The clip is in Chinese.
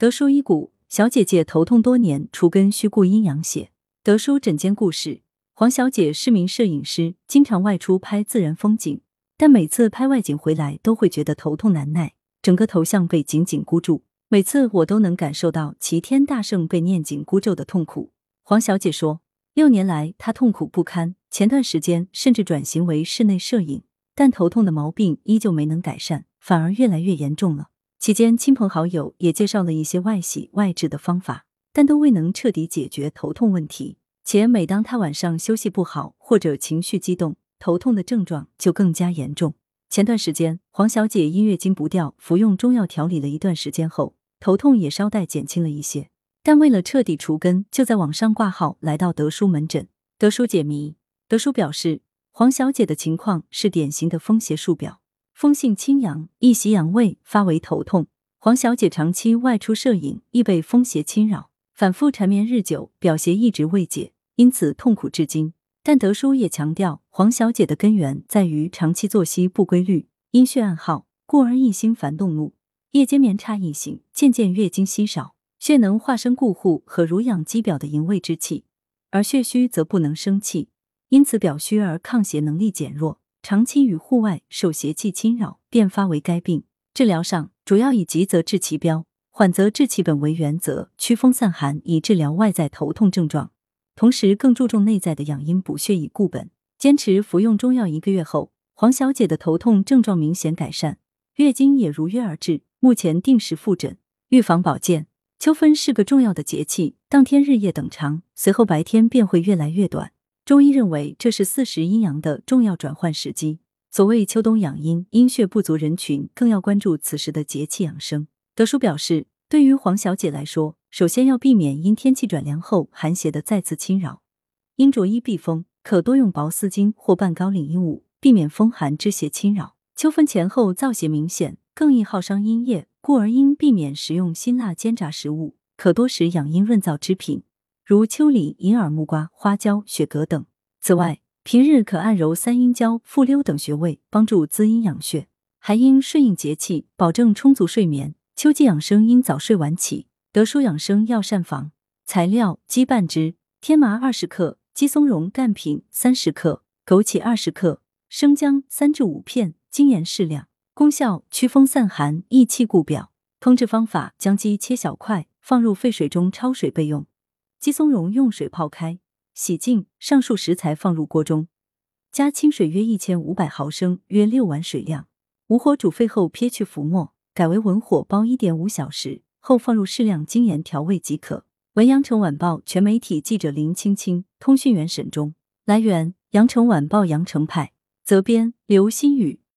德叔医骨，小姐姐头痛多年，除根需顾阴阳血。德叔诊间故事：黄小姐是名摄影师，经常外出拍自然风景，但每次拍外景回来都会觉得头痛难耐，整个头像被紧紧箍住。每次我都能感受到齐天大圣被念紧箍咒的痛苦。黄小姐说，六年来她痛苦不堪，前段时间甚至转型为室内摄影，但头痛的毛病依旧没能改善，反而越来越严重了。期间，亲朋好友也介绍了一些外洗外治的方法，但都未能彻底解决头痛问题。且每当他晚上休息不好或者情绪激动，头痛的症状就更加严重。前段时间，黄小姐因月经不调，服用中药调理了一段时间后，头痛也稍带减轻了一些。但为了彻底除根，就在网上挂号来到德叔门诊。德叔解谜，德叔表示，黄小姐的情况是典型的风邪数表。风性清扬，易袭阳位，发为头痛。黄小姐长期外出摄影，易被风邪侵扰，反复缠绵日久，表邪一直未解，因此痛苦至今。但德叔也强调，黄小姐的根源在于长期作息不规律，阴血暗耗，故而易心烦动怒，夜间眠差易醒，渐渐月经稀少。血能化生固护和濡养肌表的营卫之气，而血虚则不能生气，因此表虚而抗邪能力减弱。长期与户外受邪气侵扰，便发为该病。治疗上主要以急则治其标，缓则治其本为原则，驱风散寒以治疗外在头痛症状。同时更注重内在的养阴补血以固本。坚持服用中药一个月后，黄小姐的头痛症状明显改善，月经也如约而至。目前定时复诊。预防保健，秋分是个重要的节气，当天日夜等长，随后白天便会越来越短。中医认为，这是四时阴阳的重要转换时机。所谓秋冬养阴，阴血不足人群更要关注此时的节气养生。德叔表示，对于黄小姐来说，首先要避免因天气转凉后寒邪的再次侵扰。应着衣避风，可多用薄丝巾或半高领衣物，避免风寒之邪侵扰。秋分前后燥邪明显，更易耗伤阴液，故而应避免食用辛辣煎炸食物，可多食养阴润燥之品。如秋梨、银耳、木瓜、花椒、雪蛤等。此外，平日可按揉三阴交、复溜等穴位，帮助滋阴养血。还应顺应节气，保证充足睡眠。秋季养生应早睡晚起。德舒养生药膳房材料：鸡半只，天麻二十克，鸡松茸干品三十克，枸杞二十克，生姜三至五片，精盐适量。功效：祛风散寒，益气固表。烹制方法：将鸡切小块，放入沸水中焯水备用。鸡松茸用水泡开，洗净。上述食材放入锅中，加清水约一千五百毫升，约六碗水量。无火煮沸后撇去浮沫，改为文火煲一点五小时后，放入适量精盐调味即可。文阳城晚报全媒体记者林青青，通讯员沈忠。来源：阳城晚报阳城派，责编：刘新宇。